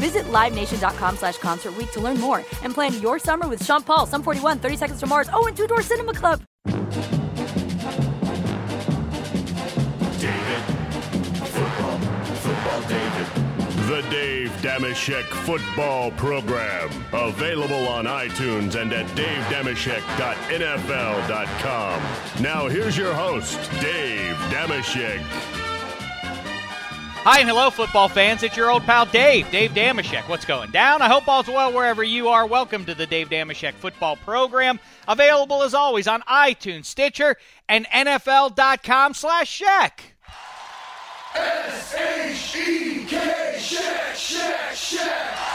Visit LiveNation.com slash Concert to learn more and plan your summer with Sean Paul, Sum 41, 30 Seconds to Mars, oh, and Two Door Cinema Club. David. Football. Football David. The Dave Dameshek Football Program. Available on iTunes and at davedameshek.nfl.com. Now here's your host, Dave Dameshek. Hi and hello, football fans. It's your old pal Dave, Dave Dameshek. What's going down? I hope all's well wherever you are. Welcome to the Dave Dameshek football program. Available as always on iTunes, Stitcher, and NFL.com slash Shack.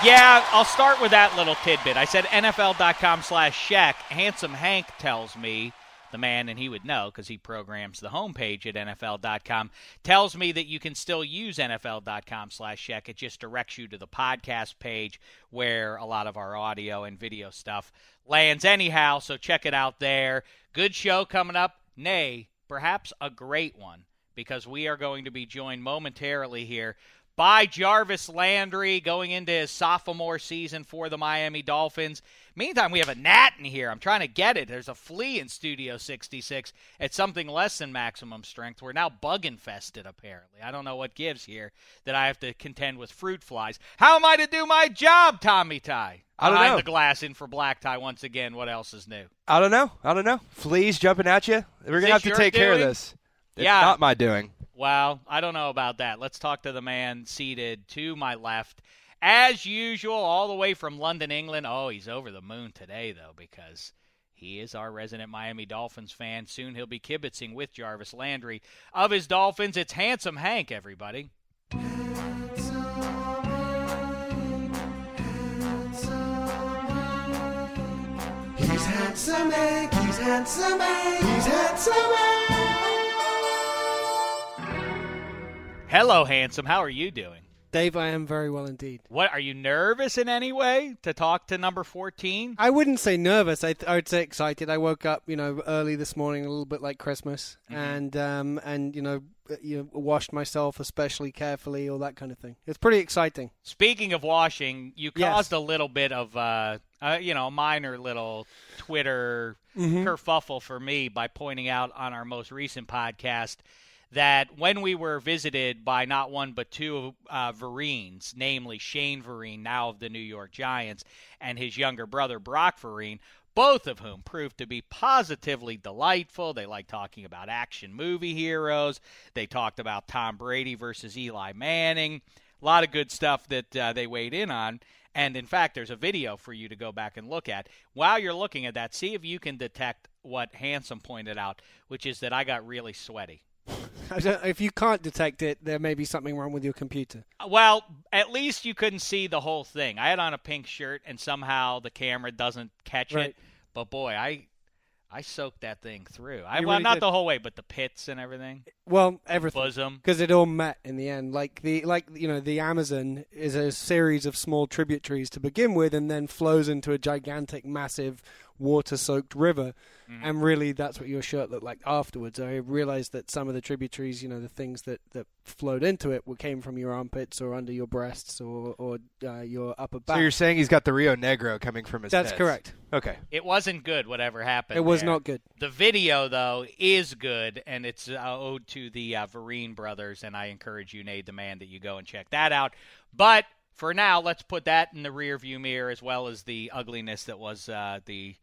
Yeah, I'll start with that little tidbit. I said NFL.com slash Shack. Handsome Hank tells me the man, and he would know because he programs the homepage at NFL.com, tells me that you can still use NFL.com slash check. It just directs you to the podcast page where a lot of our audio and video stuff lands anyhow. So check it out there. Good show coming up. Nay, perhaps a great one because we are going to be joined momentarily here by Jarvis Landry going into his sophomore season for the Miami Dolphins. Meantime, we have a gnat in here. I'm trying to get it. There's a flea in Studio 66 at something less than maximum strength. We're now bug infested, apparently. I don't know what gives here that I have to contend with fruit flies. How am I to do my job, Tommy Tie? I don't Behind know. the glass in for Black Tie once again. What else is new? I don't know. I don't know. Fleas jumping at you. We're gonna have to take care of this. It's Yeah. not my doing. Well, I don't know about that. Let's talk to the man seated to my left. As usual, all the way from London, England. Oh, he's over the moon today, though, because he is our resident Miami Dolphins fan. Soon he'll be kibitzing with Jarvis Landry of his Dolphins. It's Handsome Hank, everybody. He's handsome Hank, he's handsome Hank, he's handsome Hello, Handsome. How are you doing? Dave, I am very well indeed. What are you nervous in any way to talk to number 14? I wouldn't say nervous. I, th- I would say excited. I woke up, you know, early this morning, a little bit like Christmas, Mm-hmm. and um, and you know, uh, you know, washed myself especially carefully, all that kind of thing. It's pretty exciting. Speaking of washing, you Yes. caused a little bit of, uh, uh, you know, minor little Twitter kerfuffle for me by pointing out on our most recent podcast that when we were visited by not one but two uh, Vereenes, namely Shane Vereen, now of the New York Giants, and his younger brother Brock Vereen, both of whom proved to be positively delightful. They like talking about action movie heroes. They talked about Tom Brady versus Eli Manning. A lot of good stuff that uh, they weighed in on. And in fact, there's a video for you to go back and look at. While you're looking at that, see if you can detect what Handsome pointed out, which is that I got really sweaty. If you can't detect it, there may be something wrong with your computer. Well, at least you couldn't see the whole thing. I had on a pink shirt, and somehow the camera doesn't catch Right. it. But boy, I I soaked that thing through. I well, really not did. the whole way, but the pits and everything, Well, everything. because it all met in the end. Like the like you know the Amazon is a series of small tributaries to begin with, and then flows into a gigantic, massive water-soaked river, Mm. and really that's what your shirt looked like afterwards. I realized that some of the tributaries, you know, the things that that flowed into it, were came from your armpits or under your breasts or or uh, your upper back. So you're saying he's got the Rio Negro coming from his That's tits. correct. Okay. It wasn't good, whatever happened. It was there. not good. The video, though, is good, and it's uh, owed to the uh, Vereen brothers, and I encourage you, Nate the Man, that you go and check that out. But for now, let's put that in the rearview mirror, as well as the ugliness that was uh, the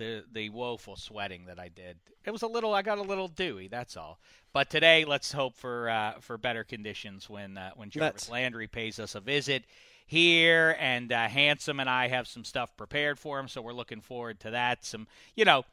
the the woeful sweating that I did. It was a little. I got a little dewy. That's all. But today, let's hope for uh, for better conditions when uh, when Jarvis. Landry pays us a visit here, and uh, Handsome and I have some stuff prepared for him, so we're looking forward to that. Some, you know,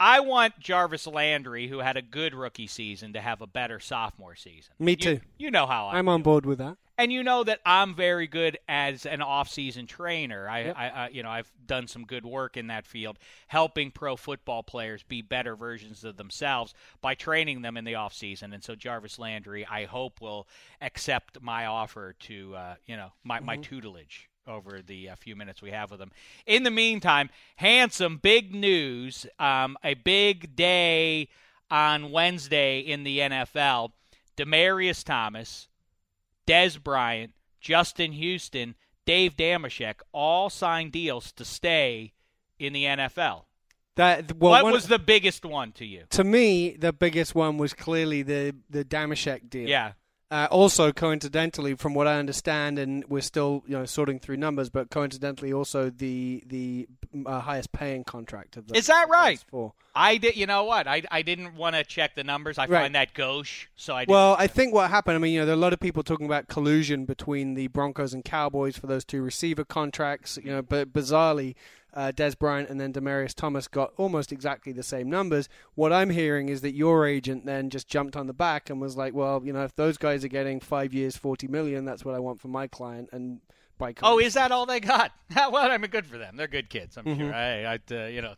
I want Jarvis Landry, who had a good rookie season, to have a better sophomore season. Me too. You, know how I I'm on board with that. and you know that I'm very good as an off-season trainer. I, Yep. I, I, you know, I've done some good work in that field, helping pro football players be better versions of themselves by training them in the off-season. And so Jarvis Landry, I hope, will accept my offer to, uh, you know, my, my tutelage over the uh, few minutes we have with him. In the meantime, handsome, big news, um, a big day on Wednesday in the NFL. Demaryius Thomas. Dez Bryant, Justin Houston, Dave Dameshek all signed deals to stay in the NFL. That well, what one- was the biggest one to you? to me the biggest one was clearly the the Dameshek deal. Yeah. Uh, also, coincidentally, from what I understand, and we're still you know sorting through numbers, but coincidentally, also the the uh, highest paying contract of the Is that right? Four. I did. You know what? I, I didn't want to check the numbers. I Right. find that gauche, so I didn't. Well, I think what happened. I mean, you know, there are a lot of people talking about collusion between the Broncos and Cowboys for those two receiver contracts. You know, but bizarrely, uh, Dez Bryant and then Demaryius Thomas got almost exactly the same numbers. What I'm hearing is that your agent then just jumped on the back and was like, "Well, you know, if those guys are getting five years, forty million, that's what I want for my client." And by Oh, is that all they got? well, I mean, good for them. They're good kids, I'm Mhm. sure. I, I, uh, you know.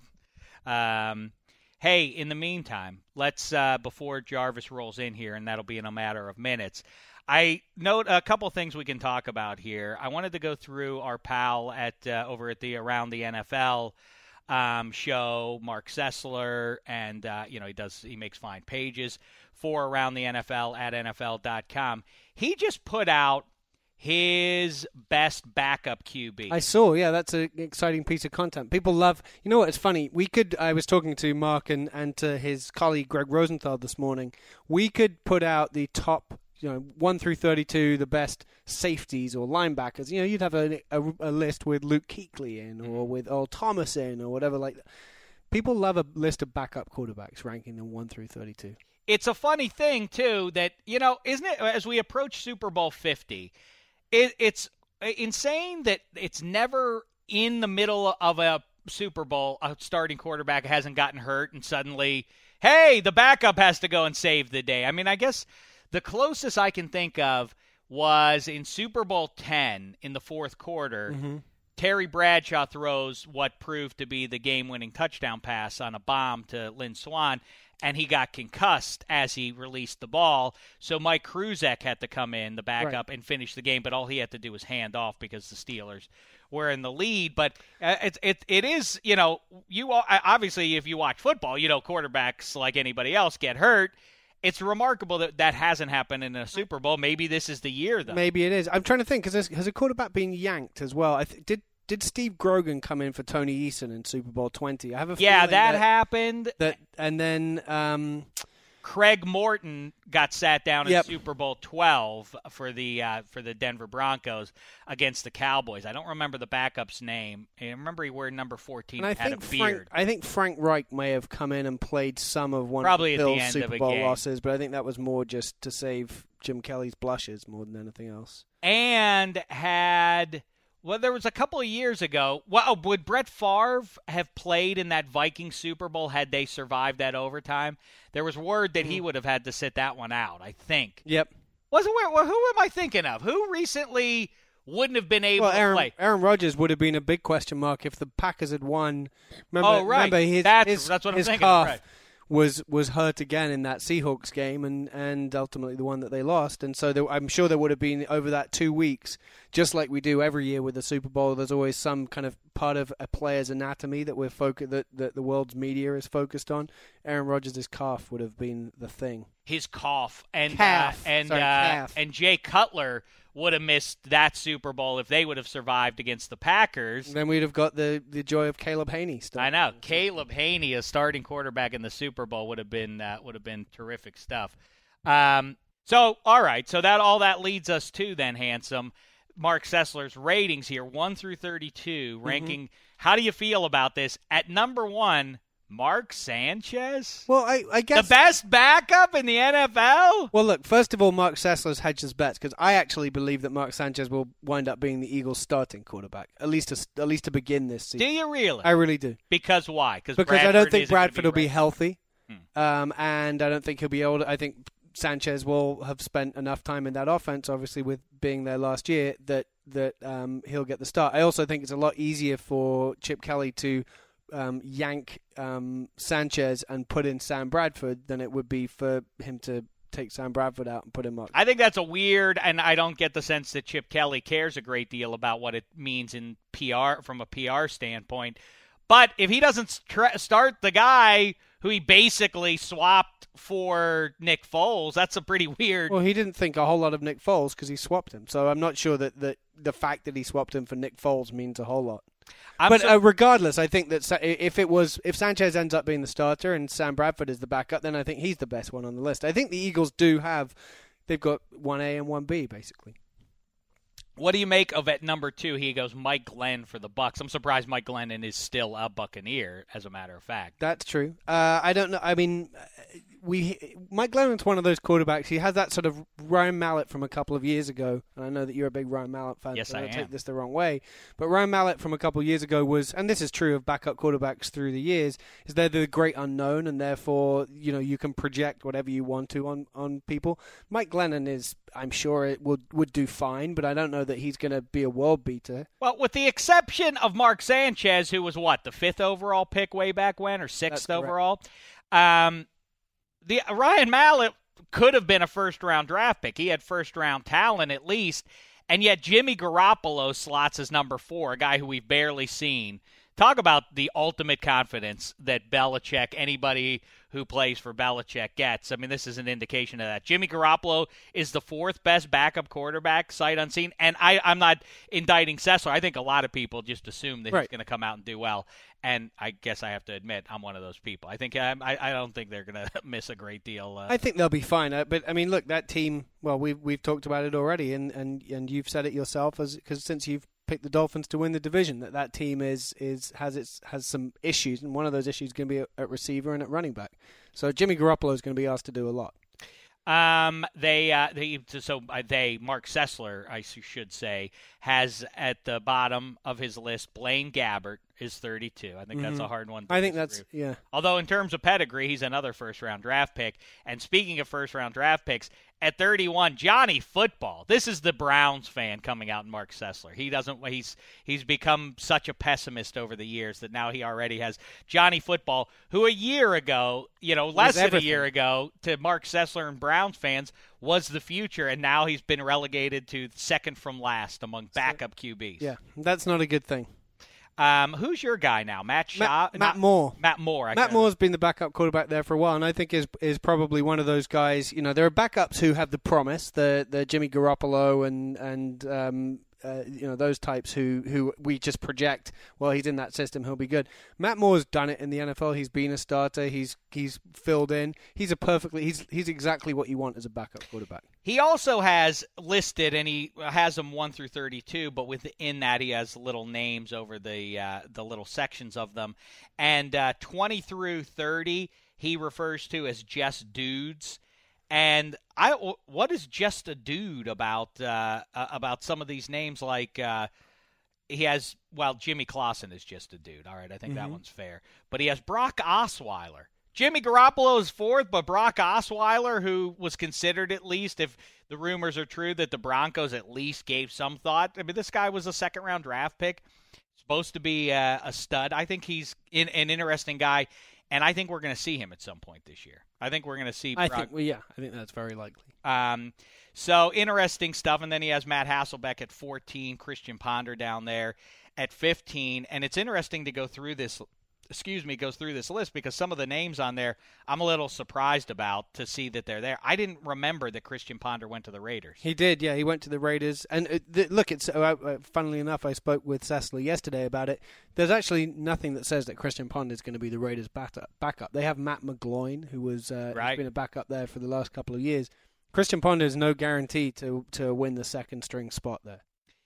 Um, hey, in the meantime, let's uh, before Jarvis rolls in here, and that'll be in a matter of minutes. I note a couple things we can talk about here. I wanted to go through our pal at uh, over at the Around the NFL um, show, Marc Sessler, and uh, you know he does he makes fine pages for Around the NFL at NFL.com. He just put out his best backup QB. I saw, yeah, that's an exciting piece of content. People love, you know what, it's funny. We could, I was talking to Mark and, and to his colleague Greg Rosenthal this morning. We could put out the top, you know, 1 through 32, the best safeties or linebackers. You know, you'd have a, a, a list with Luke Kuechly in or mm. with Earl Thomas in or whatever like that. People love a list of backup quarterbacks ranking them 1 through 32. it's a funny thing too that you know isn't it as we approach super bowl 50 it, it's uh, insane that it's never in the middle of a super bowl a starting quarterback hasn't gotten hurt and suddenly hey the backup has to go and save the day. I mean i guess the closest i can think of was in super bowl 10 in the fourth quarter mm-hmm. Terry Bradshaw throws what proved to be the game winning touchdown pass on a bomb to Lynn Swann, and he got concussed as he released the ball. So Mike Kruczek had to come in, the backup, and finish the game, but all he had to do was hand off because the Steelers were in the lead. But uh, it's it, it is, you know, you all- obviously, if you watch football, you know, quarterbacks like anybody else get hurt. It's remarkable that that hasn't happened in a Super Bowl. Maybe this is the year, though. Maybe it is. I'm trying to think because has a quarterback been yanked as well? I th- did did Steve Grogan come in for Tony Eason in Super Bowl 20? I have a Yeah, feeling that, that happened. that and then um, Craig Morton got sat down Yep. in Super Bowl 12 for the uh, for the Denver Broncos against the Cowboys. I don't remember the backup's name. I remember he wore number 14 and I had think a Frank beard. I think Frank Reich may have come in and played some of one Probably at of the Bill's end of Super Bowl losses, but I think that was more just to save Jim Kelly's blushes more than anything else. and had well, there was a couple of years ago. Well, would Brett Favre have played in that Viking Super Bowl had they survived that overtime? There was word that Hmm. he would have had to sit that one out. I think. Yep. Wasn't where? Who am I thinking of? Who recently wouldn't have been able Well, to Aaron play? Aaron Rodgers would have been a big question mark if the Packers had won. Remember, Oh, right. remember his That's- his, that's what I'm his thinking calf right. Was was hurt again in that Seahawks game, and and ultimately the one that they lost. And so there, I'm sure there would have been over that two weeks, just like we do every year with the Super Bowl. There's always some kind of part of a player's anatomy that we're focused that, that the world's media is focused on. Aaron Rodgers' calf would have been the thing. His cough and Calf. uh, and Sorry, uh, calf. and Jay Cutler would have missed that Super Bowl if they would have survived against the Packers. Then we'd have got the, the joy of Caleb Hanie stuff. I know Caleb Hanie, a starting quarterback in the Super Bowl, would have been uh, would have been terrific stuff. Um, so all right, so that all that leads us to then handsome Marc Sessler's ratings here, one through thirty-two, Mm-hmm. ranking. How do you feel about this? At number one, Mark Sanchez, Well, I, I guess the best backup in the NFL. Well, look, first of all, Marc Sessler's hedged his bets because I actually believe that Mark Sanchez will wind up being the Eagles' starting quarterback, at least to, at least to begin this season. Do you really? I really do because why? because I don't think Bradford will be healthy, Hmm. um, and I don't think he'll be able. To, I think Sanchez will have spent enough time in that offense, obviously with being there last year, that that um, he'll get the start. I also think it's a lot easier for Chip Kelly to um, yank um, Sanchez and put in Sam Bradford than it would be for him to take Sam Bradford out and put him up. I think that's a weird, and I don't get the sense that Chip Kelly cares a great deal about what it means in PR from a PR standpoint. But if he doesn't str- start the guy who he basically swapped for Nick Foles, that's a pretty weird. Well, he didn't think a whole lot of Nick Foles because he swapped him. So I'm not sure that, that the fact that he swapped him for Nick Foles means a whole lot. I'm but so- uh, regardless, I think that Sa- if it was if Sanchez ends up being the starter and Sam Bradford is the backup, then I think he's the best one on the list. I think the Eagles do have they've got one A and one B basically. what do you make of at number two? He goes Mike Glenn for the Bucks. I'm surprised Mike Glennon is still a Buccaneer, as a matter of fact. That's true. Uh, I don't know. I mean, uh, we Mike Glennon's one of those quarterbacks. He has that sort of Ryan Mallett from a couple of years ago, and I know that you're a big Ryan Mallett fan. Yes, so I am. take this the wrong way. But Ryan Mallett from a couple of years ago was, and this is true of backup quarterbacks through the years, is they're the great unknown, and therefore you know you can project whatever you want to on on people. Mike Glennon is, I'm sure, it would would do fine, but I don't know that he's going to be a world beater. Well, with the exception of Mark Sanchez, who was what the fifth overall pick way back when, or sixth overall, um, the Ryan Mallett could have been a first round draft pick. He had first round talent at least, and yet Jimmy Garoppolo slots as number four, a guy who we've barely seen. Talk about the ultimate confidence that Belichick, anybody who plays for Belichick, gets. I mean, this is an indication of that. Jimmy Garoppolo is the fourth best backup quarterback, sight unseen. And I, I'm not indicting Sessler. I think a lot of people just assume that he's going to come out and do well. And I guess I have to admit, I'm one of those people. I think um, I, I don't think they're going to miss a great deal. Uh, I think they'll be fine. Uh, but I mean, look, that team. Well, we've we've talked about it already, and and, and you've said it yourself, as because since you've picked the Dolphins to win the division, that that team is is has its has some issues, and one of those issues is going to be at, receiver and at running back. So Jimmy Garoppolo is going to be asked to do a lot. Um, they, uh, they, so uh, they, Marc Sessler, I should say, has at the bottom of his list Blaine Gabbert is 32. I think that's a hard one. To Mm-hmm. I think that's yeah. Although in terms of pedigree, he's another first round draft pick. And speaking of first round draft picks, at 31, Johnny Football. This is the Browns fan coming out in Marc Sessler. He doesn't he's he's become such a pessimist over the years that now he already has Johnny Football, who a year ago, you know, less than a year ago to Marc Sessler and Browns fans was the future and now he's been relegated to second from last among backup QBs. Yeah, that's not a good thing. Um, who's your guy now? Matt Shaw? Matt, Matt Moore. Matt Moore. I Matt Moore's been the backup quarterback there for a while, and I think is is probably one of those guys. You know, there are backups who have the promise, the the Jimmy Garoppolo and and um, uh, you know those types who who we just project. Well, he's in that system, he'll be good. Matt Moore's done it in the NFL. He's been a starter. He's he's filled in. He's a perfectly he's he's exactly what you want as a backup quarterback. He also has listed, and he has them one through thirty-two, but within that he has little names over the uh, the little sections of them, and uh, twenty through thirty he refers to as just dudes. And I, what is just a dude about uh, uh, about some of these names? Like uh, he has, well, Jimmy Clausen is just a dude. All right, I think that one's fair. But he has Brock Osweiler. Jimmy Garoppolo is fourth, but Brock Osweiler, who was considered at least, if the rumors are true, that the Broncos at least gave some thought. I mean, this guy was a second round draft pick, supposed to be uh, a stud. I think he's in, an interesting guy. And I think we're going to see him at some point this year. I think we're going to see. I Brock- think, well, yeah, I think that's very likely. um, so interesting stuff. And then he has Matt Hasselbeck at 14, Christian Ponder down there at 15. And it's interesting to go through this. Excuse me, goes through this list because some of the names on there I'm a little surprised about to see that they're there. I didn't remember that Christian Ponder went to the Raiders. He did, yeah. He went to the Raiders, and uh, th- look, it's uh, uh, funnily enough, I spoke with Cecily yesterday about it. There's actually nothing that says that Christian Ponder is going to be the Raiders' backup. Backup. They have Matt McGloin, who was uh, Right. been a backup there for the last couple of years. Christian Ponder is no guarantee to to win the second string spot there.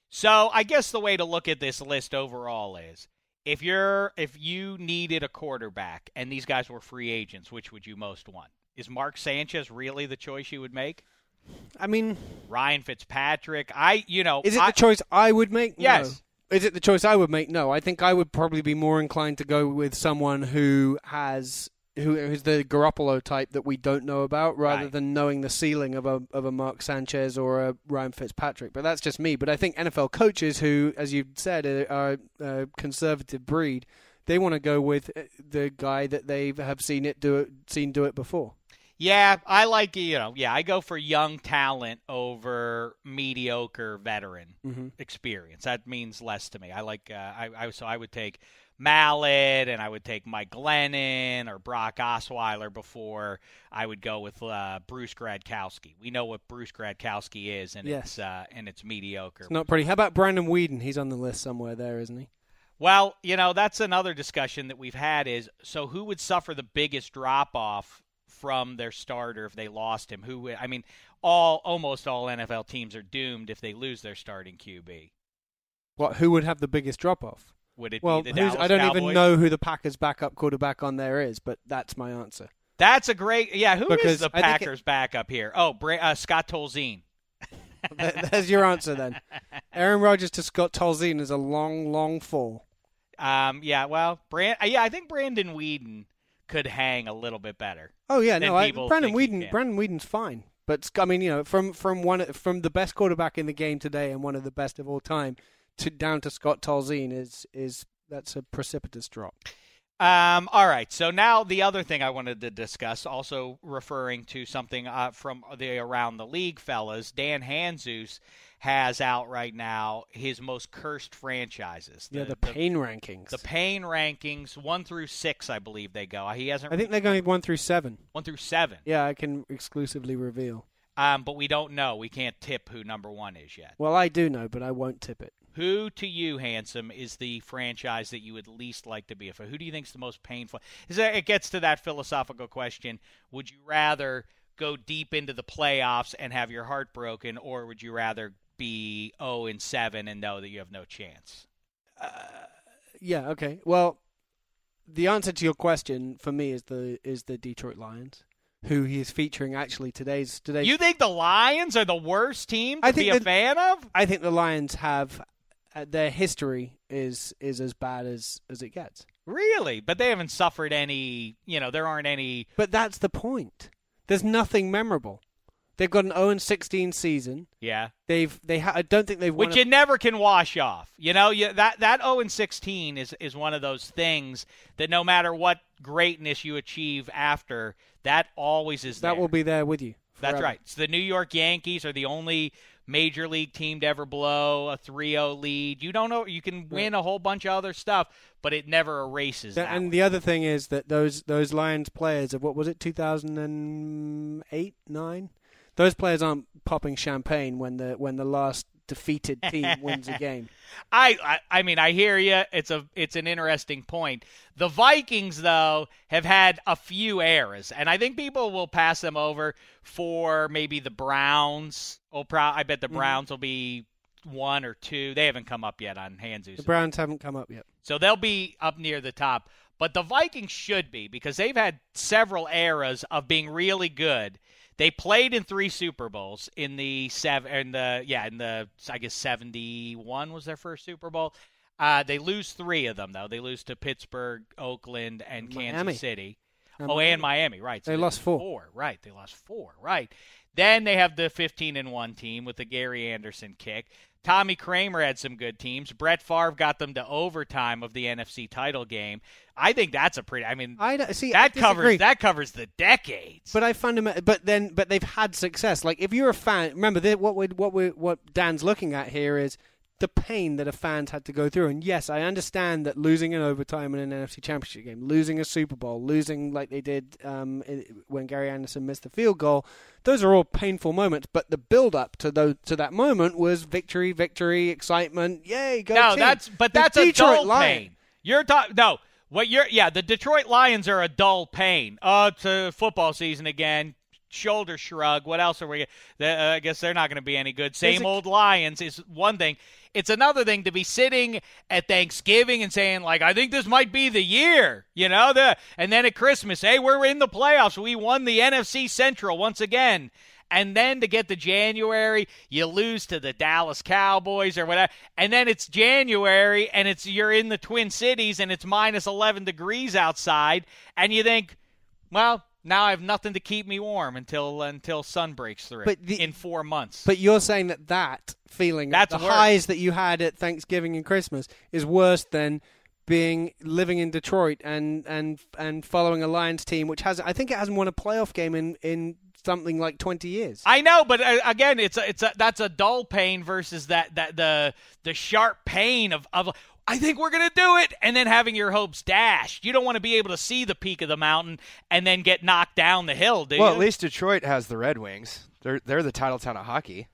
So I guess the way to look at this list overall is if you're if you needed a quarterback and these guys were free agents, which would you most want? Is Mark Sanchez really the choice you would make? I mean, Ryan Fitzpatrick. I you know is it I, the choice I would make? No. Yes. Is it the choice I would make? No. I think I would probably be more inclined to go with someone who has who who's the Garoppolo type that we don't know about, rather Right. than knowing the ceiling of a of a Mark Sanchez or a Ryan Fitzpatrick. But that's just me. But I think NFL coaches who, as you said, are, are a conservative breed. They want to go with uh, the guy that they have seen it do it, seen do it before. Yeah, I like you know. Yeah, I go for young talent over mediocre veteran Mm-hmm. experience. That means less to me. I like. Uh, I, I so I would take Mallett and I would take Mike Glennon or Brock Osweiler before I would go with uh, Bruce Gradkowski. We know what Bruce Gradkowski is, and Yes. it's uh, and it's mediocre. It's not pretty. How about Brandon Weeden? He's on the list somewhere there, isn't he? Well, you know, that's another discussion that we've had is so who would suffer the biggest drop off from their starter if they lost him? Who I mean, all almost all NFL teams are doomed if they lose their starting QB. What? Who would have the biggest drop off? Would it Well, be the Dallas I don't Cowboys? even know who the Packers' backup quarterback on there is, but that's my answer. That's a great Yeah, who is Because the I think it- Packers backup here? Oh, uh, Scott Tolzien. There- There's your answer then. Aaron Rodgers to Scott Tolzien is a long, long fall. Um, yeah, well, Brand- uh, yeah, I think Brandon Weeden could hang a little bit better. Oh yeah, no, I, Brandon Weeden. Brandon Weeden's fine, but I mean, you know, from from one from the best quarterback in the game today and one of the best of all time to down to Scott Tolzien is is that's a precipitous drop. Um, all right. So now the other thing I wanted to discuss, also referring to something uh, from the around the league, fellas. Dan Hanzus has out right now his most cursed franchises. yeah, the pain rankings. The pain rankings, one through six, I believe they go. He hasn't. I think they're going one through seven. one through seven. Yeah, I can exclusively reveal. Um, but we don't know. We can't tip who number one is yet. Well, I do know, but I won't tip it. Who to you, handsome, is the franchise that you would least like to be a fan? Who do you think is the most painful? It gets to that philosophical question: Would you rather go deep into the playoffs and have your heart broken, or would you rather be zero and seven and know that you have no chance? Uh, yeah. Okay. Well, the answer to your question for me is the is the Detroit Lions, who he is featuring actually today's today. You think the Lions are the worst team to I think be a that- fan of? I think the Lions have uh, their history is is as bad as as it gets. Really? But they haven't suffered any. You know, there aren't any. But that's the point. There's nothing memorable. They've got an 0 16 season. Yeah. They've they ha- I don't think they've won which a- you never can wash off. You know, you, that that 0 and 16 is is one of those things that no matter what greatness you achieve after, that always is that there. will be there with you. That's right. So the New York Yankees are the only major league team to ever blow a 3-0 lead. You don't know you can win a whole bunch of other stuff, but it never erases that. and one. the other thing is that those those Lions players of what was it 2008 9 those players aren't popping champagne when the when the last defeated team wins a game. I, I I mean I hear you. It's a it's an interesting point. The Vikings though have had a few eras, and I think people will pass them over for maybe the Browns. Will pro- I bet the Mm-hmm. Browns will be one or two. They haven't come up yet on Hanzus, The Browns haven't come up yet. so they'll be up near the top. But the Vikings should be because they've had several eras of being really good. They played in three Super Bowls in the seven, in the yeah, in the I guess seventy one was their first Super Bowl. Uh, they lose three of them though. They lose to Pittsburgh, Oakland, and Miami. Kansas City. Oh, and oh, Miami. and Miami, right? They lost four. Four, right? They lost four, right? Then they have the 15 and one team with the Gary Anderson kick. Tommy Kramer had some good teams. Brett Favre got them to overtime of the NFC title game. I think that's a pretty. I mean, I see, I that covers that covers the decades. But I fundamentally, but then, but they've had success. Like if you're a fan, remember what we what we what Dan's looking at here is the pain that a fans had to go through. And yes, I understand that losing in overtime in an NFC Championship game, losing a Super Bowl, losing like they did um, when Gary Anderson missed the field goal, those are all painful moments. But the build up to those to that moment was victory, victory, excitement. Yay, go no, team. that's but The that's a Detroit dull Lions- pain. You're talking no. What you're yeah, the Detroit Lions are a dull pain. Uh, it's a football season again. Shoulder shrug. What else are we? Uh, I guess they're not going to be any good. Same a- old Lions is one thing. It's another thing to be sitting at Thanksgiving and saying like, I think this might be the year, you know. The and then at Christmas, hey, we're in the playoffs. We won the NFC Central once again. And then to get to January, you lose to the Dallas Cowboys or whatever. And then it's January and it's you're in the Twin Cities and it's minus 11 degrees outside and you think, well, now I have nothing to keep me warm until until sun breaks through But the- in 4 months. But you're saying that that feeling, That's the worse. highs that you had at Thanksgiving and Christmas, is worse than being living in Detroit and and and following a Lions team, which has I think it hasn't won a playoff game in in something like 20 years. I know, but uh, again, it's a, it's a, that's a dull pain versus that that the the sharp pain of of I think we're gonna do it, and then having your hopes dashed. You don't want to be able to see the peak of the mountain and then get knocked down the hill, do Well, you? at least Detroit has the Red Wings. They're they're the title town of hockey.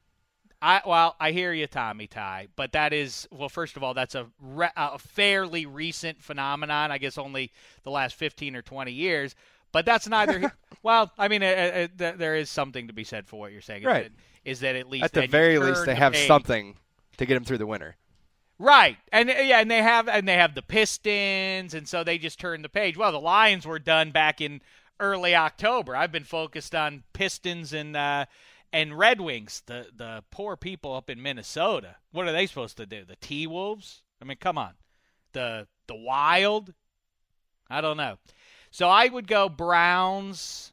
I well, I hear you, Tommy Ty, but that is well. First of all, that's a, re- a fairly recent phenomenon. I guess only the last fifteen or twenty years. But that's neither. well, I mean, uh, uh, th- there is something to be said for what you're saying. Is Right. that- Is that at least At the very least, they the have page. something to get them through the winter. Right. And yeah, and they have and they have the Pistons and so they just turned the page. Well, the Lions were done back in early October. I've been focused on Pistons and uh and Red Wings, the the poor people up in Minnesota. What are they supposed to do? The T-Wolves? I mean, come on. The the Wild? I don't know. So I would go Browns.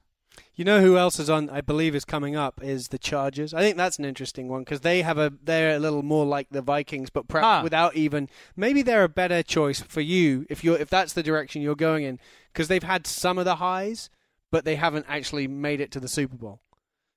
You know who else is on? I believe is coming up is the Chargers. I think that's an interesting one because they have a they're a little more like the Vikings, but perhaps without even maybe they're a better choice for you if you're if that's the direction you're going in because they've had some of the highs, but they haven't actually made it to the Super Bowl.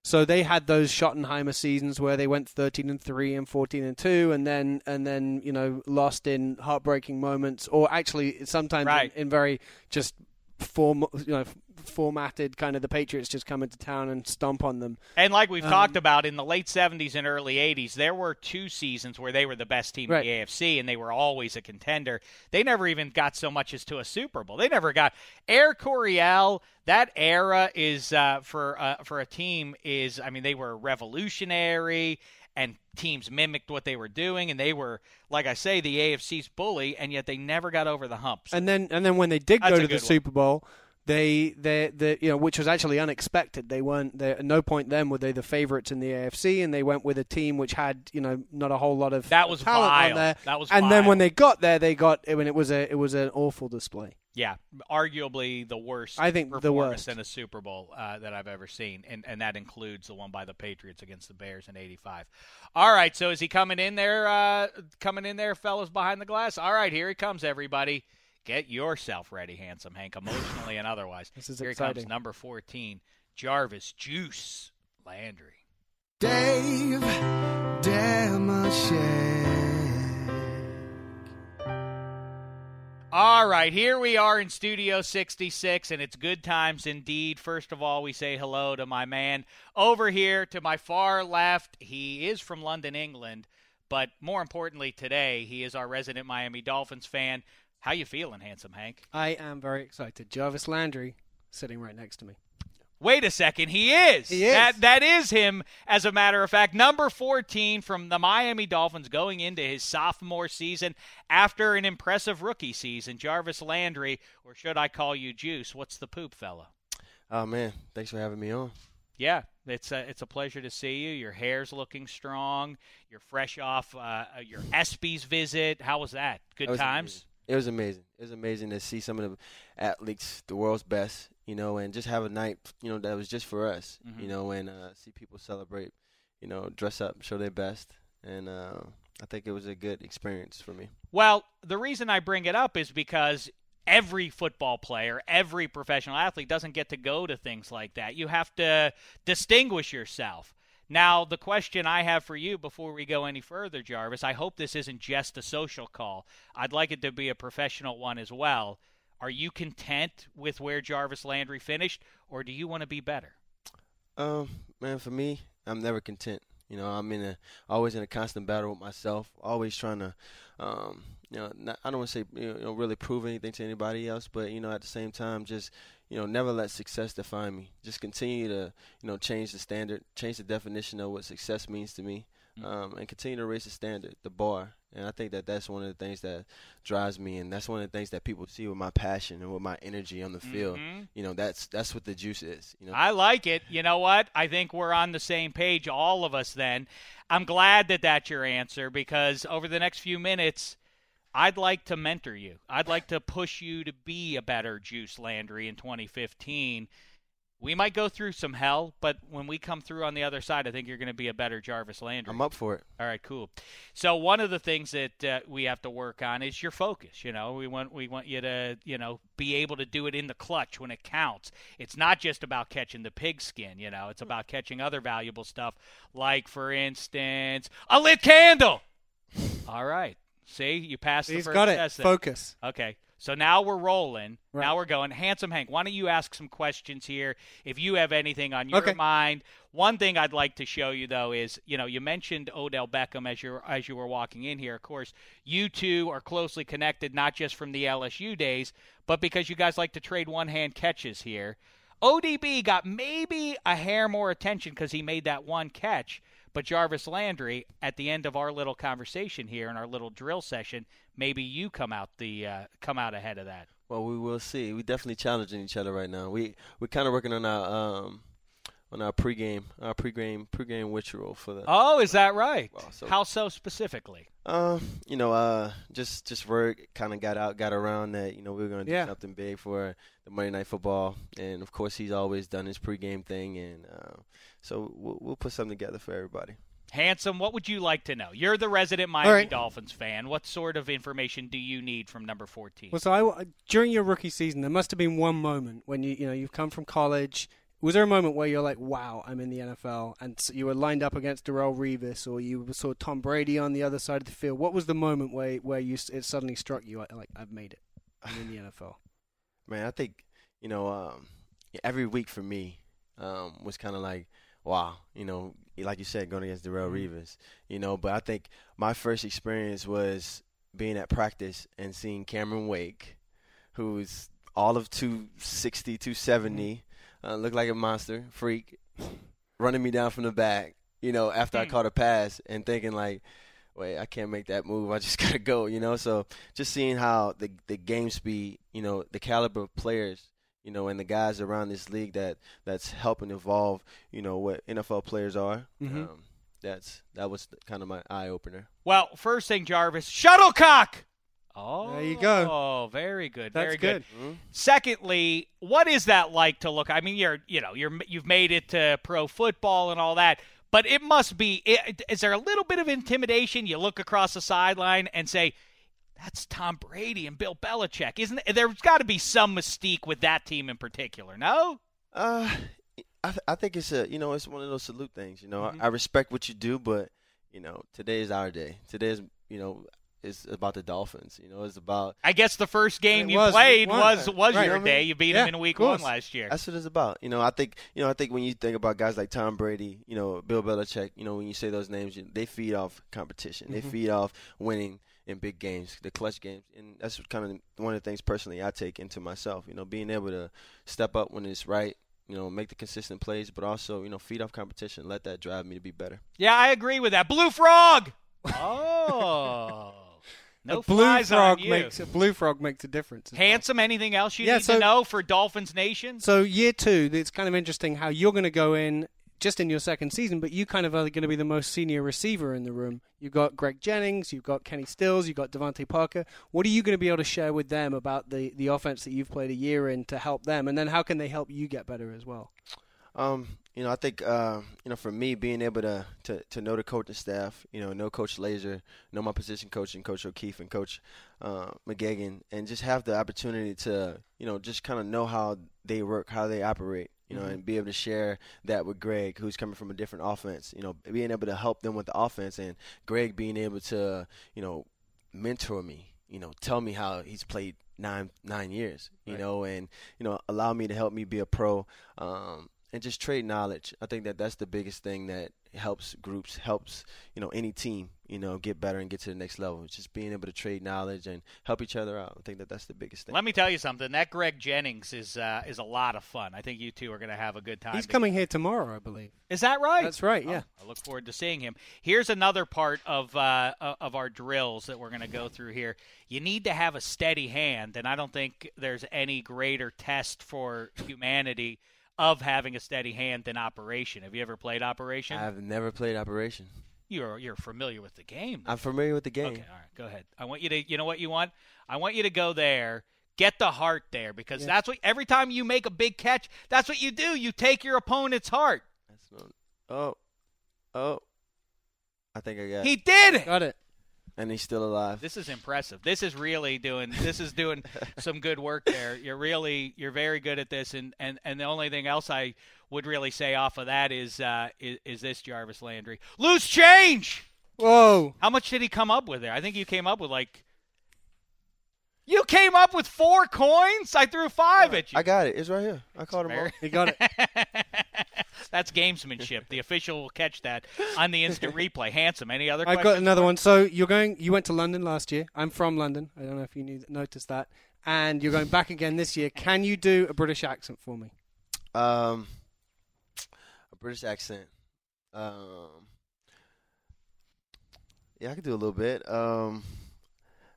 So they had those Schottenheimer seasons where they went 13 and 3 and 14 and 2 and then and then you know lost in heartbreaking moments or actually sometimes Right. in, in very just form you know formatted kind of the Patriots just come into town and stomp on them. And like we've Um, talked about in the late 70s and early 80s, there were two seasons where they were the best team Right. in the AFC and they were always a contender. They never even got so much as to a Super Bowl. They never got Air Coryell. That era is uh, for uh, for a team is I mean they were revolutionary and teams mimicked what they were doing and they were like I say the AFC's bully and yet they never got over the hump. So And then and then when they did That's go to the one. Super Bowl, they they the you know which was actually unexpected. They weren't they, at no point then were they the favorites in the AFC, and they went with a team which had you know not a whole lot of That was talent vile. on there. That was and then when they got there, they got I mean it was a it was an awful display. Yeah, arguably the worst. I think the performance worst. in a Super Bowl uh, that I've ever seen, and and that includes the one by the Patriots against the Bears in '85. All right, so is he coming in there? Uh, coming in there, fellas behind the glass. All right, here he comes, everybody. Get yourself ready, handsome Hank, emotionally and otherwise. This is here he exciting. comes, number 14, Jarvis Juice Landry. Dave Dameshek. All right, here we are in Studio 66, and it's good times indeed. First of all, we say hello to my man over here to my far left. He is from London, England, but more importantly, today he is our resident Miami Dolphins fan. How you feeling, handsome Hank? I am very excited. Jarvis Landry sitting right next to me. Wait a second, he is. He is. That that is him. As a matter of fact, number 14 from the Miami Dolphins going into his sophomore season after an impressive rookie season. Jarvis Landry, or should I call you Juice? What's the poop, fella? Oh man, thanks for having me on. Yeah, it's a, it's a pleasure to see you. Your hair's looking strong. You're fresh off uh, your ESPYS visit. How was that? Good was times. amazing. It was amazing. It was amazing to see some of the athletes, the world's best, you know, and just have a night, you know, that was just for us, Mhm. you know, and uh, see people celebrate, you know, dress up, show their best, and uh, I think it was a good experience for me. Well, the reason I bring it up is because every football player, every professional athlete doesn't get to go to things like that. You have to distinguish yourself. Now, the question I have for you before we go any further, Jarvis, I hope this isn't just a social call. I'd like it to be a professional one as well. Are you content with where Jarvis Landry finished, or do you want to be better? Um, man, for me, I'm never content. You know, I'm in a always in a constant battle with myself, always trying to, um, you know, not, I don't want to say you know really prove anything to anybody else, but you know, at the same time, just you know, never let success define me. Just continue to, you know, change the standard, change the definition of what success means to me, um, and continue to raise the standard, the bar. And I think that that's one of the things that drives me, and that's one of the things that people see with my passion and with my energy on the field. Mhm. You know, that's that's what the juice is. You know, I like it. You know what? I think we're on the same page, all of us then. I'm glad that that's your answer because over the next few minutes, I'd like to mentor you. I'd like to push you to be a better Juice Landry in 2015. We might go through some hell, but when we come through on the other side, I think you're going to be a better Jarvis Landry. I'm up for it. All right, cool. So one of the things that uh, we have to work on is your focus. You know, we want we want you to you know be able to do it in the clutch when it counts. It's not just about catching the pigskin. You know, it's about catching other valuable stuff, like for instance, a lit candle. All right. See, you passed the He's first got it. test. then. Focus. Okay. So now we're rolling. Right. Now we're going. Handsome Hank, why don't you ask some questions here if you have anything on your Okay. mind? One thing I'd like to show you though is, you know, you mentioned Odell Beckham as you as you were walking in here. Of course, you two are closely connected not just from the LSU days, but because you guys like to trade one-hand catches here. ODB got maybe a hair more attention because he made that one catch. But Jarvis Landry, at the end of our little conversation here in our little drill session, maybe you come out the uh, come out ahead of that. Well, we will see. We're definitely challenging each other right now. We we're kind of working on our um on our pregame our pregame pregame ritual for the Oh, is that right? Well, so- How so specifically? um you know uh just just word kind of got out got around that you know we were gonna do Yeah. something big for the Monday Night Football and of course he's always done his pregame thing and uh, so we'll, we'll put something together for everybody. Handsome, what would you like to know? You're the resident Miami right. Dolphins fan. What sort of information do you need from number 14? Well, so I, during your rookie season, there must have been one moment when you you know you've come from college. Was there a moment where you're like, "Wow, I'm in the NFL," and s- you were lined up against Darrelle Revis, or you saw Tom Brady on the other side of the field? What was the moment where where you it suddenly struck you like, "I've made it. I'm in the NFL." Man, I think you know um, every week for me um, was kind of like wow, you know, like you said, going against Darrelle Revis, you know. But I think my first experience was being at practice and seeing Cameron Wake, who's all of 260, 270, uh, looked like a monster, freak, running me down from the back, you know, after I Hmm. caught a pass and thinking like, wait, I can't make that move. I just gotta go, you know. So just seeing how the the game speed, you know, the caliber of players, you know, and the guys around this league that that's helping evolve, you know, what NFL players are. Mhm. Um, that's that was kind of my eye opener. Well, first thing, Jarvis, shuttlecock. Oh, There you go. Oh, very good. That's very good. Secondly, what is that like to look? I mean, you're you know you're you've made it to pro football and all that, but it must be. i- Is there a little bit of intimidation? You look across the sideline and say, "That's Tom Brady and Bill Belichick." Isn't it? there's got to be some mystique with that team in particular? No. Uh, I th- I think it's a you know it's one of those salute things. You know, Mhm. I, I respect what you do, but you know today is our day. Today is you know it's about the Dolphins. You know, it's about I guess the first game you was played was was Right. your day. You beat Yeah, them in week one last year. That's what it's about. You know, I think you know, I think when you think about guys like Tom Brady, you know, Bill Belichick, you know, when you say those names, you, they feed off competition. They Mhm. feed off winning in big games, the clutch games, and that's kind of one of the things personally I take into myself. You know, being able to step up when it's right. You know, make the consistent plays, but also you know feed off competition. Let that drive me to be better. Yeah, I agree with that. Blue frog. Oh, no a blue flies frog on you. makes a blue frog makes a difference. as well. Handsome. Anything else you Yeah, need so- to know for Dolphins Nation? So year two, it's kind of interesting how you're going to go in. Just in your second season, but you kind of are going to be the most senior receiver in the room. You've got Greg Jennings, you've got Kenny Stills, you've got DeVante Parker. What are you going to be able to share with them about the, the offense that you've played a year in to help them? And then how can they help you get better as well? Um, you know, I think uh, you know, for me, being able to, to to know the coaching staff, you know, know Coach Lazor, know my position coach and Coach O'Keefe and Coach uh, McGagan, and just have the opportunity to, you know, just kind of know how they work, how they operate, you know, Mhm. and be able to share that with Greg, who's coming from a different offense. You know, being able to help them with the offense, and Greg being able to, you know, mentor me. You know, tell me how he's played nine nine years. You Right. know, and you know, allow me to help me be a pro. Um, and just trade knowledge. I think that that's the biggest thing that helps groups, helps you know any team, you know, get better and get to the next level. It's just being able to trade knowledge and help each other out. I think that that's the biggest thing. Let me tell you something. That Greg Jennings is uh, is a lot of fun. I think you two are going to have a good time. He's together. coming here tomorrow, I believe. Is that right? That's right, Oh, yeah. I look forward to seeing him. Here's another part of uh, of our drills that we're going to go through here. You need to have a steady hand, and I don't think there's any greater test for humanity of having a steady hand than operation. Have you ever played operation? I've never played Operation. You're you're familiar with the game. I'm familiar with the game. Okay, all right, go ahead. I want you to. You know what you want? I want you to go there. Get the heart there because Yeah. that's what every time you make a big catch, that's what you do. You take your opponent's heart. That's not, oh, oh. I think I got He did it. Got it. And he's still alive. This is impressive. This is really doing this is doing some good work there. You're really you're very good at this and and and the only thing else I would really say off of that is uh is, is this Jarvis Landry. Loose change. Whoa. How much did he come up with there? I think you came up with like You came up with 4 coins? I threw 5 at you. I got it. It's right here. I called him all. He got it. That's gamesmanship. The official will catch that on the instant replay. Handsome. Any other I've got another one. So you're going. You went to London last year. I'm from London. I don't know if you knew, noticed that. And you're going back again this year. Can you do a British accent for me? Um, a British accent. Um, yeah, I could do a little bit. Um,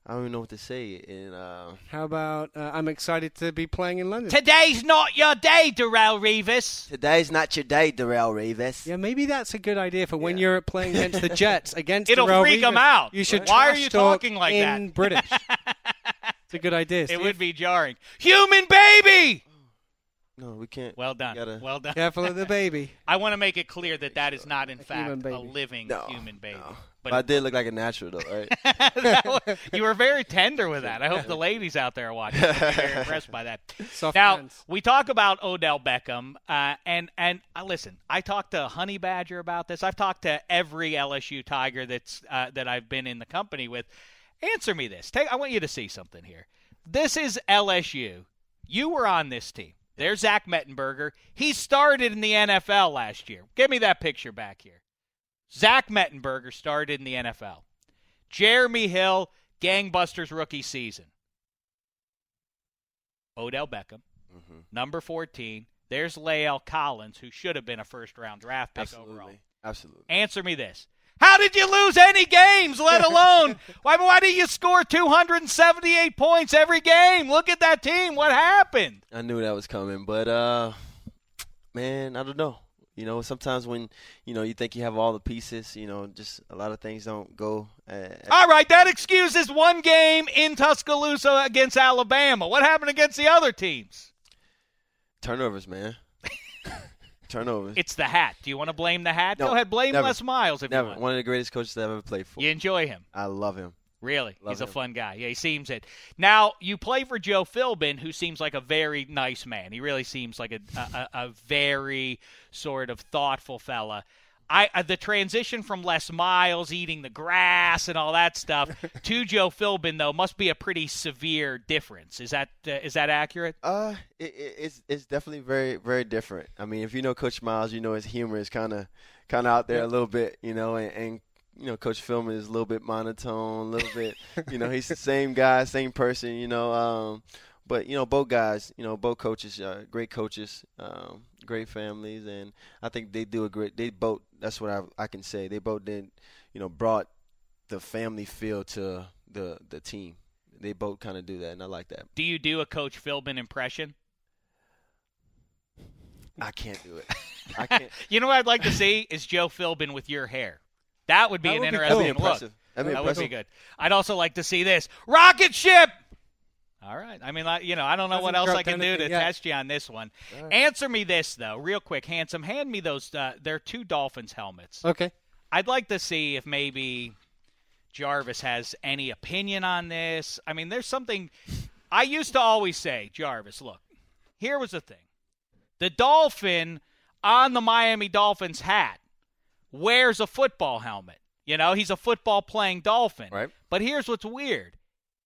I don't even know what to say. And uh, How about uh, I'm excited to be playing in London? Today's not your day, Darrelle Revis. today's not your day, Darrelle Revis. Yeah, maybe that's a good idea for when you're playing against the Jets. Against It'll Darrelle freak 'em Revis. out. You should. Why are you talking like in that? British. it's a good idea. See It would be jarring. Human baby. No, we can't. Well done. We gotta- Well done. Careful of the baby. I want to make it clear that that is not, in fact, human a living No, human baby. no. But But I did look like a natural, though, right? Was- you were very tender with that. I hope the ladies out there are watching. will be very impressed by that. Soft now hands. we talk about Odell Beckham, uh, and and uh, listen, I talked to Honey Badger about this. I've talked to every LSU Tiger that's uh, that I've been in the company with. Answer me this. Take, I want you to see something here. This is LSU. You were on this team. There's Zach Mettenberger. He started in the NFL last year. Give me that picture back here. Zach Mettenberger started in the NFL. Jeremy Hill, gangbusters rookie season. Odell Beckham, Mhm. number 14. There's La'el Collins, who should have been a first round draft pick Absolutely. overall. Absolutely. Answer me this. How did you lose any games, let alone why, why did you score 278 points every game? Look at that team. What happened? I knew that was coming, but uh, man, I don't know. You know, sometimes when you know you think you have all the pieces, you know, just a lot of things don't go. Uh, All right, that excuses one game in Tuscaloosa against Alabama. What happened against the other teams? turnovers, man. turnovers. It's the hat. Do you want to blame the hat? No, Go ahead, blame never. Les Miles if you Never. want. One of the greatest coaches I've ever played for. You enjoy him. I love him. Really, Love he's a fun guy. Yeah, he seems it. Now you play for Joe Philbin, who seems like a very nice man. He really seems like a a, a very sort of thoughtful fella. I uh, the transition from Les Miles eating the grass and all that stuff to Joe Philbin though must be a pretty severe difference. Is that uh, is that accurate? Uh, it, it, it's it's definitely very very different. I mean, if you know Coach Miles, you know his humor is kind of kind of out there a little bit, you know, and, and you know Coach Philbin is a little bit monotone, a little bit, you know, he's the same guy, same person, you know. Um, but you know, both guys, you know, both coaches, uh, great coaches, um, great families, and I think they do a great. They both. That's what I I can say. They both did, you know, brought the family feel to the the team. They both kind of do that, and I like that. Do you do a Coach Philbin impression? I can't do it. I can't. You know what I'd like to see is Joe Philbin with your hair. That would be That an would be interesting cool. That'd be look. That'd be that would be good. I'd also like to see this rocket ship. All right. I mean, like, you know, I don't know what Hasn't else I can do to yet. test you on this one. Answer me this though, real quick, handsome. Hand me those. Uh, they're two Dolphins helmets. Okay. I'd like to see if maybe Jarvis has any opinion on this. I mean, there's something I used to always say, Jarvis, look, here was the thing. The Dolphin on the Miami Dolphins hat wears a football helmet. You know, he's a football playing Dolphin. Right. But here's what's weird.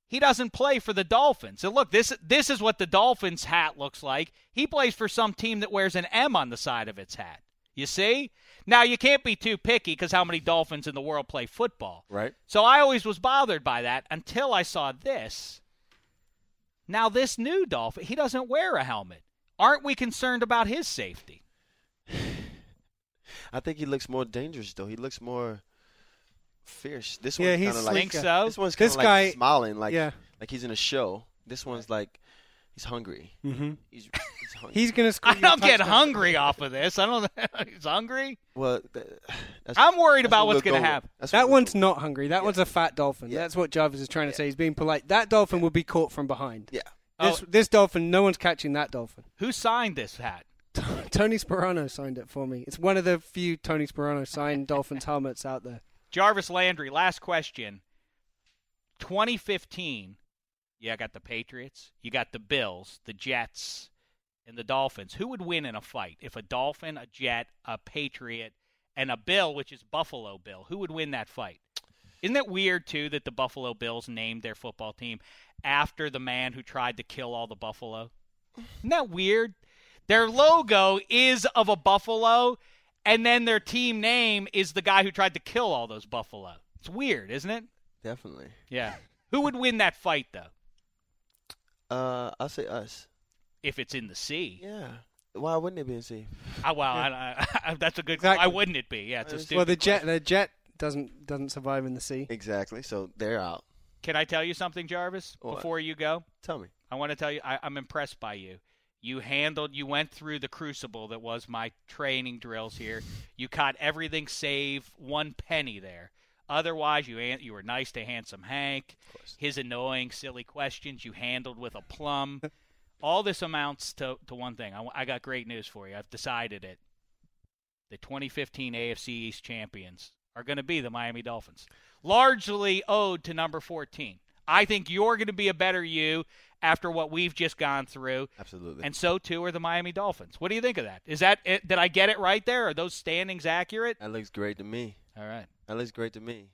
He doesn't play for the Dolphins. And look, this this is what the Dolphins hat looks like. He plays for some team that wears an M on the side of its hat. You see? Now you can't be too picky because how many Dolphins in the world play football? Right. So I always was bothered by that until I saw this. Now this new Dolphin, he doesn't wear a helmet. Aren't we concerned about his safety? I think he looks more dangerous though. He looks more fierce. This Yeah, one's he's kind of like Think so? this one's kind of like guy- smiling, like yeah. like he's in a show. This one's like he's hungry. Mm-hmm. He's he's hungry. He's gonna. score I you a don't get touchdown. hungry off of this. I don't. He's hungry. well. That's, I'm worried that's about what what's going to go with. happen. That one's go not hungry. That one's a fat dolphin. Yeah. That's what Jarvis is trying to say. He's being polite. That dolphin will be caught from behind. with. This, Oh. this dolphin, no one's catching that dolphin. Who signed this hat? Tony Sparano signed it for me. It's one of the few Tony Sparano signed Dolphins helmets out there. Jarvis Landry. Last question. 2015. Yeah, I got the Patriots. You got the Bills, the Jets, and the Dolphins. Who would win in a fight? If a Dolphin, a Jet, a Patriot, and a Bill, which is Buffalo Bill, who would win that fight? Isn't it weird too that the Buffalo Bills named their football team after the man who tried to kill all the buffalo? Isn't that weird? Their logo is of a buffalo, and then their team name is the guy who tried to kill all those buffalo. It's weird, isn't it? Definitely. Yeah. Who would win that fight though? Uh, I'll say us. If it's in the sea. Yeah. Why wouldn't it be in sea? Ah, well, I, I, that's a good. Exactly. Why wouldn't it be? Yeah, it's a stupid Well, the jet, question. the jet doesn't doesn't survive in the sea. Exactly. So they're out. Can I tell you something, Jarvis? What? Before you go, Tell me. I want to tell you. I, I'm impressed by you. You handled. You went through the crucible that was my training drills here. You caught everything save one penny there. Otherwise, you you were nice to handsome Hank. His annoying, silly questions you handled with a plum. All this amounts to, to one thing. I, I got great news for you. I've decided it. The 2015 AFC East champions are going to be the Miami Dolphins, largely owed to number 14. I think you're going to be a better you after what we've just gone through, Absolutely. and so too are the Miami Dolphins. What do you think of that? Is that it? Did I get it right there? Are those standings accurate? that looks great to me. All right. That looks great to me.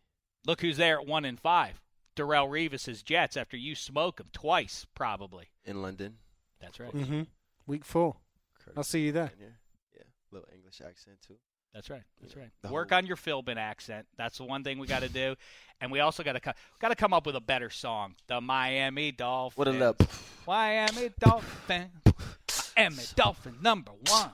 Look who's there at one and five. Darrelle Revis's Jets after you smoke them twice, probably. In London. That's right. Mm-hmm. Week four. Curtis I'll see you there. Jr. Yeah. Little English accent too. That's right. That's Yeah. right. The Work whole- on your Philbin accent. That's the one thing we got to do, and we also got to got to come up with a better song. The Miami Dolphins. What a lip. Miami Dolphin. Miami Dolphin number one.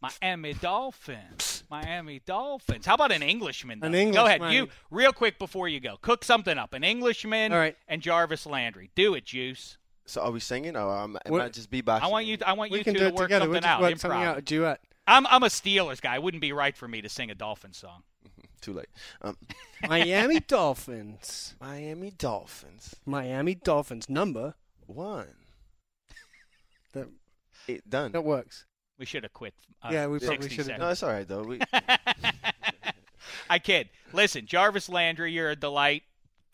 Miami Dolphins. Miami Dolphins. How about an Englishman? Though? An Go ahead. Englishman. You real quick before you go. Cook something up. An Englishman All right. and Jarvis Landry. Do it, Juice. So are we singing or am, am I just beatboxing? I want you. I want We you can two do to it work together. something We'll just out. work improv. something out. A duet. I'm I'm a Steelers guy. It wouldn't be right for me to sing a Dolphin song. Too late. Um, Miami Dolphins. Miami Dolphins. Miami Dolphins number. One. That, It, done. that works. We should have quit. Uh, Yeah, we probably should have. No, it's all right though. We, I kid. Listen, Jarvis Landry, you're a delight.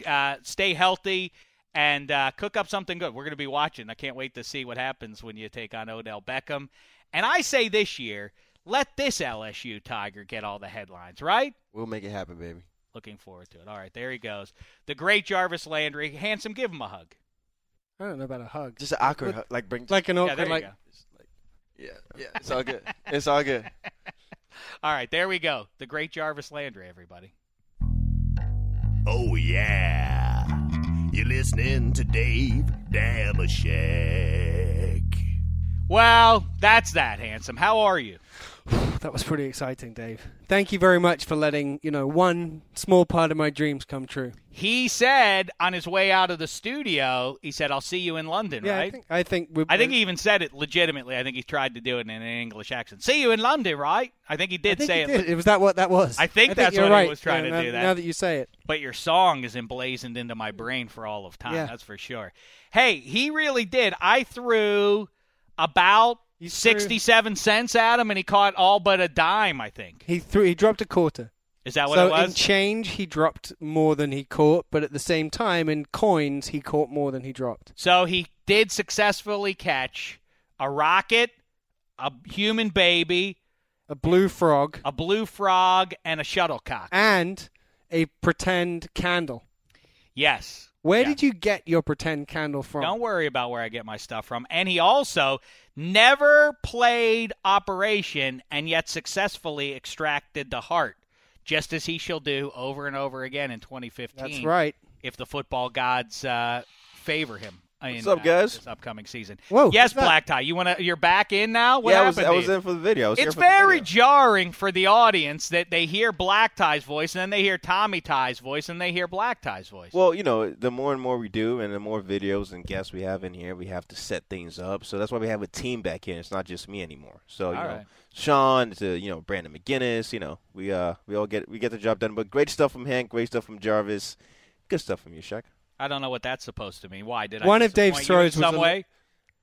Uh, stay healthy and uh, cook up something good. We're going to be watching. I can't wait to see what happens when you take on Odell Beckham. And I say this year, let this LSU Tiger get all the headlines, right? we'll make it happen, baby. Looking forward to it. All right, there he goes. The great Jarvis Landry. Handsome, give him a hug. I don't know about a hug. Just an awkward, hug, like bring. like an Yeah, awkward, there you like like, yeah, yeah. It's all good. It's all good. All right, there we go. The great Jarvis Landry, everybody. Oh, yeah. You're listening to Dave Dameshek. Well, that's that, handsome. How are you? That was pretty exciting, Dave. Thank you very much for letting, you know, one small part of my dreams come true. He said on his way out of the studio, he said, I'll see you in London, Yeah, right? I think I think I think he even said it legitimately. I think he tried to do it in an English accent. See you in London, right? I think he I did think say he it. did. It was that what that was. I think that's you're what he right. was trying Yeah, to now, do that. Now that you say it. But your song is emblazoned into my brain for all of time. Yeah. That's for sure. Hey, he really did. I threw about You threw- 67 cents at him, and he caught all but a dime, I think. He threw he dropped a quarter. Is that what so it was? in change he dropped more than he caught, but at the same time in coins he caught more than he dropped. So he did successfully catch a rocket, a human baby, A blue frog a blue frog, and a shuttlecock. and a pretend candle. Yes. Where Yeah. did you get your pretend candle from? Don't worry about where I get my stuff from. And he also never played Operation and yet successfully extracted the heart, just as he shall do over and over again in 2015. That's right. If the football gods uh, favor him. In, What's up, uh, guys? this upcoming season. Whoa, yes. Black Tie. You want to? You're back in now. What yeah, I was, happened I was you? in for the video. I was here It's very video. jarring for the audience that they hear Black Tie's voice and then they hear Tommy Tie's voice and they hear Black Tie's voice. Well, you know, the more and more we do, and the more videos and guests we have in here, we have to set things up. So that's why we have a team back here. It's not just me anymore. So you All know, right. Sean to you know Brandon McGinnis. You know, we uh we all get we get the job done. But great stuff from Hank. Great stuff from Jarvis. Good stuff from you, Shaq. I don't know what that's supposed to mean. Why did I One of Dave's disappoint you in throws was some a- way?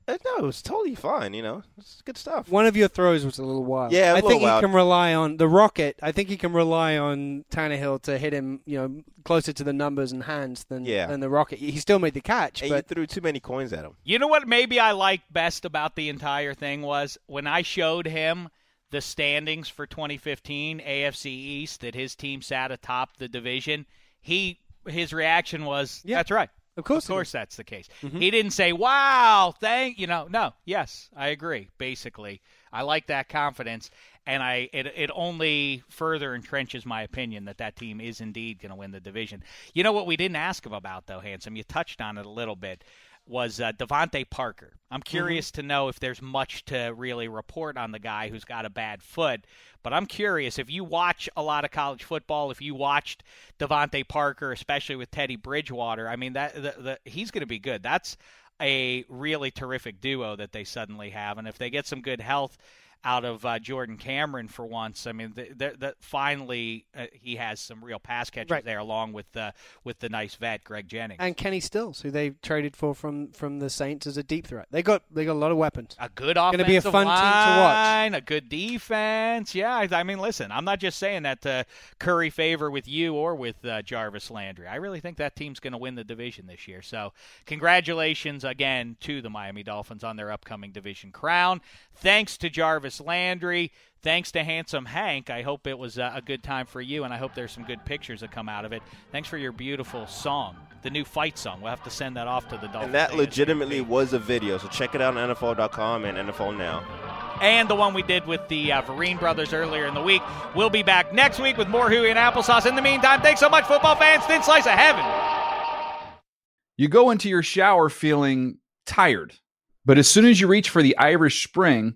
Uh, no, it was totally fine. You know, it's good stuff. One of your throws was a little wild. Yeah, a I little think wild. he can rely on the rocket. I think he can rely on Tannehill to hit him, you know, closer to the numbers and hands than Yeah. than the rocket. He still made the catch, And but you threw too many coins at him. You know what maybe I liked best about the entire thing was when I showed him the standings for 2015 AFC East that his team sat atop the division. He his reaction was Yeah. that's right. of course, Of course that's the case. He didn't say, "Wow, thank you know." No, yes, I agree. Basically, I like that confidence, and I it it only further entrenches my opinion that that team is indeed going to win the division. You know what we didn't ask him about though, handsome. You touched on it a little bit. Was uh, DeVante Parker? I'm mm-hmm. curious to know if there's much to really report on the guy who's got a bad foot. But I'm curious if you watch a lot of college football, if you watched DeVante Parker, especially with Teddy Bridgewater. I mean that the, the, he's going to be good. That's a really terrific duo that they suddenly have, and if they get some good health out of uh, Jordan Cameron for once, I mean, th finally uh, he has some real pass catchers Right. there, along with uh, with the nice vet Greg Jennings. and Kenny Stills, who they traded for from from the Saints as a deep threat. They got they got a lot of weapons. a good Gonna be a fun team to watch. a good defense. Yeah, I, I mean, listen, I'm not just saying that to curry favor with you or with uh, Jarvis Landry. I really think that team's going to win the division this year. So, congratulations again to the Miami Dolphins on their upcoming division crown. Thanks to Jarvis Landry. Thanks to Handsome Hank. I hope it was uh, a good time for you, and I hope there's some good pictures that come out of it. Thanks for your beautiful song, the new fight song. We'll have to send that off to the Dolphins. And that ASAP. legitimately was a video. So check it out on NFL.com and NFL Now. and the one we did with the uh, Vereen brothers earlier in the week. We'll be back next week with more Huey and Applesauce. In the meantime, thanks so much, football fans. Thin slice of heaven. You go into your shower feeling tired, but as soon as you reach for the Irish Spring,